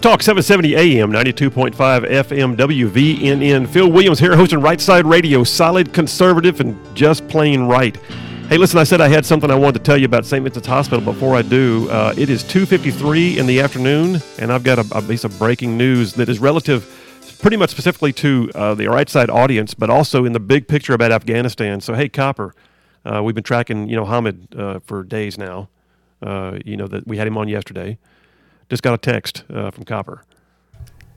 News Talk 770 AM, 92.5 FM, WVNN. Phil Williams here, hosting Right Side Radio, solid, conservative, and just plain right. Hey, listen, I said I had something I wanted to tell you about St. Vincent's Hospital. Before I do, uh, it is 2.53 in the afternoon, and I've got a, a piece of breaking news that is relative pretty much specifically to uh, the Right Side audience, but also in the big picture about Afghanistan. So, hey, Copper, uh, we've been tracking, you know, Hamed uh, for days now. Uh, you know, that we had him on yesterday. Just got a text uh, from Copper.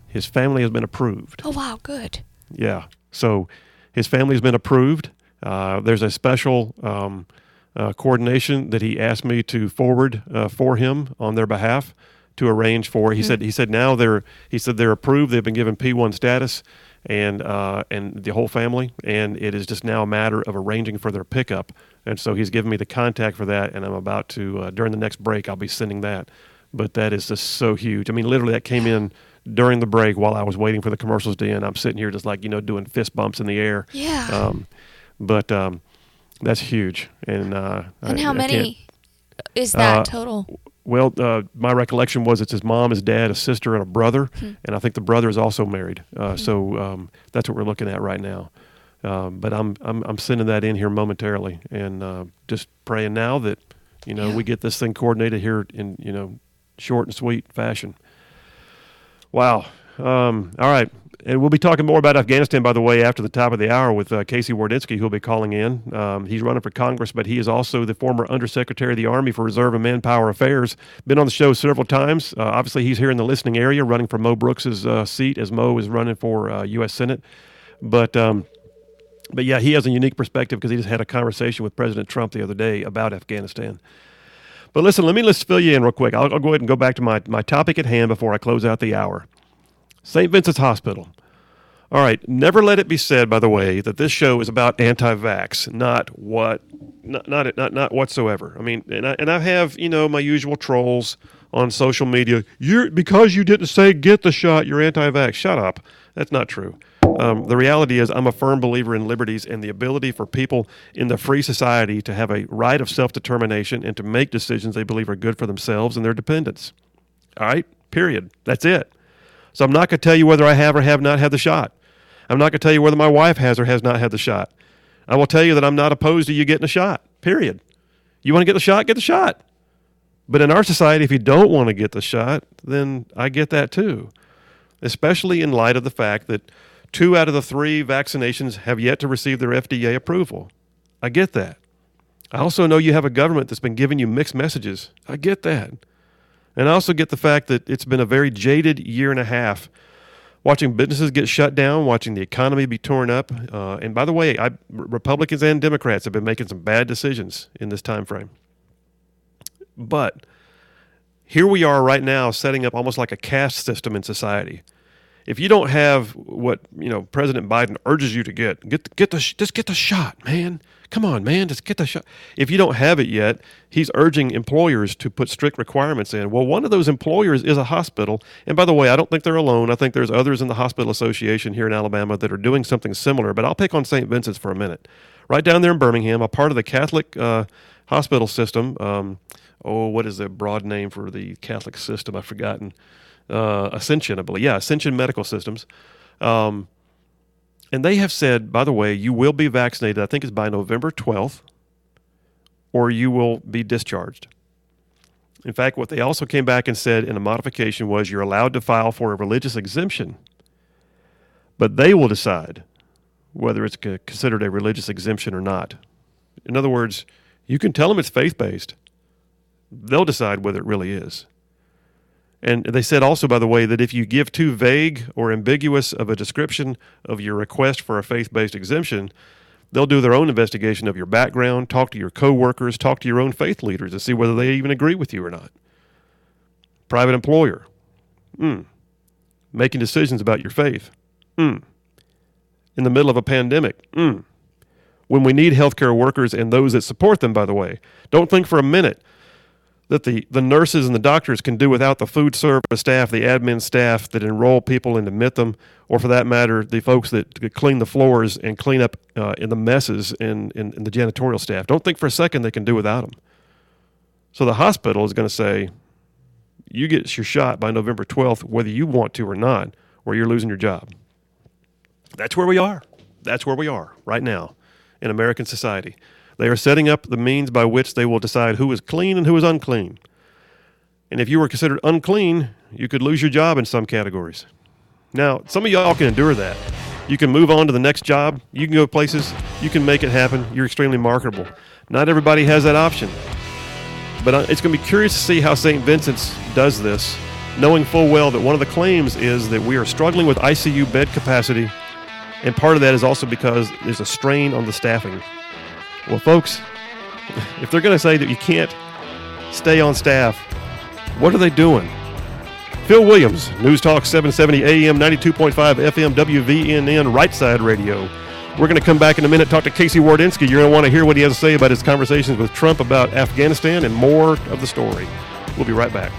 His family has been approved. Oh wow, good. Yeah. So his family has been approved. Uh, there's a special um, uh, coordination that he asked me to forward uh, for him on their behalf to arrange for. He mm-hmm. said he said now they're he said they're approved. They've been given P1 status and uh, and the whole family, and it is just now a matter of arranging for their pickup. And so he's given me the contact for that, and I'm about to uh, during the next break I'll be sending that but that is just so huge. I mean, literally, that came in during the break while I was waiting for the commercials to end. I'm sitting here just like you know doing fist bumps in the air. Yeah. Um, but um, that's huge. And uh, and I, how many is that uh, total? Well, uh, my recollection was it's his mom, his dad, a sister, and a brother, hmm. and I think the brother is also married. Uh, hmm. So um, that's what we're looking at right now. Um, but I'm, I'm I'm sending that in here momentarily, and uh, just praying now that you know yeah. we get this thing coordinated here in you know short and sweet fashion. Wow. Um, all right. And we'll be talking more about Afghanistan, by the way, after the top of the hour with uh, Casey Wardynski, who'll be calling in. Um, he's running for Congress, but he is also the former Undersecretary of the Army for Reserve and Manpower Affairs. Been on the show several times. Uh, obviously, he's here in the listening area, running for Mo Brooks's uh, seat as Mo is running for U.S. Uh, Senate. But um, but yeah, he has a unique perspective because he just had a conversation with President Trump the other day about Afghanistan. But listen, let me let's fill you in real quick. I'll, I'll go ahead and go back to my, my topic at hand before I close out the hour. St. Vincent's Hospital. All right, never let it be said, by the way, that this show is about anti-vax. Not what, not not not, not whatsoever. I mean, and I, and I have you know my usual trolls on social media. You're because you didn't say get the shot, you're anti-vax. Shut up. That's not true. Um, the reality is, I'm a firm believer in liberties and the ability for people in the free society to have a right of self determination and to make decisions they believe are good for themselves and their dependents. All right, period. That's it. So I'm not going to tell you whether I have or have not had the shot. I'm not going to tell you whether my wife has or has not had the shot. I will tell you that I'm not opposed to you getting a shot, period. You want to get the shot, get the shot. But in our society, if you don't want to get the shot, then I get that too, especially in light of the fact that Two out of the three vaccinations have yet to receive their FDA approval. I get that. I also know you have a government that's been giving you mixed messages. I get that. And I also get the fact that it's been a very jaded year and a half watching businesses get shut down, watching the economy be torn up. Uh, and by the way, I, Republicans and Democrats have been making some bad decisions in this time frame. But here we are right now setting up almost like a caste system in society if you don't have what you know President Biden urges you to get, get the, get the just get the shot, man. Come on, man, just get the shot. If you don't have it yet, he's urging employers to put strict requirements in. Well, one of those employers is a hospital. And by the way, I don't think they're alone. I think there's others in the hospital association here in Alabama that are doing something similar. But I'll pick on St. Vincent's for a minute. Right down there in Birmingham, a part of the Catholic uh, hospital system. Um, oh, what is the broad name for the Catholic system? I've forgotten uh, Ascension, I believe. Yeah, Ascension Medical Systems. Um, and they have said, by the way, you will be vaccinated, I think it's by November 12th, or you will be discharged. In fact, what they also came back and said in a modification was you're allowed to file for a religious exemption, but they will decide whether it's considered a religious exemption or not. In other words, you can tell them it's faith based, they'll decide whether it really is. And they said also, by the way, that if you give too vague or ambiguous of a description of your request for a faith based exemption, they'll do their own investigation of your background, talk to your coworkers, talk to your own faith leaders to see whether they even agree with you or not. Private employer, mm. making decisions about your faith, mm. in the middle of a pandemic, mm. when we need healthcare workers and those that support them, by the way. Don't think for a minute that the, the nurses and the doctors can do without the food service staff, the admin staff that enroll people and admit them, or for that matter, the folks that clean the floors and clean up uh, in the messes in, in, in the janitorial staff. Don't think for a second they can do without them. So the hospital is going to say, you get your shot by November 12th, whether you want to or not, or you're losing your job. That's where we are. That's where we are right now in American society. They are setting up the means by which they will decide who is clean and who is unclean. And if you were considered unclean, you could lose your job in some categories. Now, some of y'all can endure that. You can move on to the next job. You can go places. You can make it happen. You're extremely marketable. Not everybody has that option. But uh, it's going to be curious to see how St. Vincent's does this, knowing full well that one of the claims is that we are struggling with ICU bed capacity. And part of that is also because there's a strain on the staffing. Well, folks, if they're going to say that you can't stay on staff, what are they doing? Phil Williams, News Talk 770 AM, 92.5 FM, WVNN, Right Side Radio. We're going to come back in a minute, talk to Casey Wardynski. You're going to want to hear what he has to say about his conversations with Trump about Afghanistan and more of the story. We'll be right back.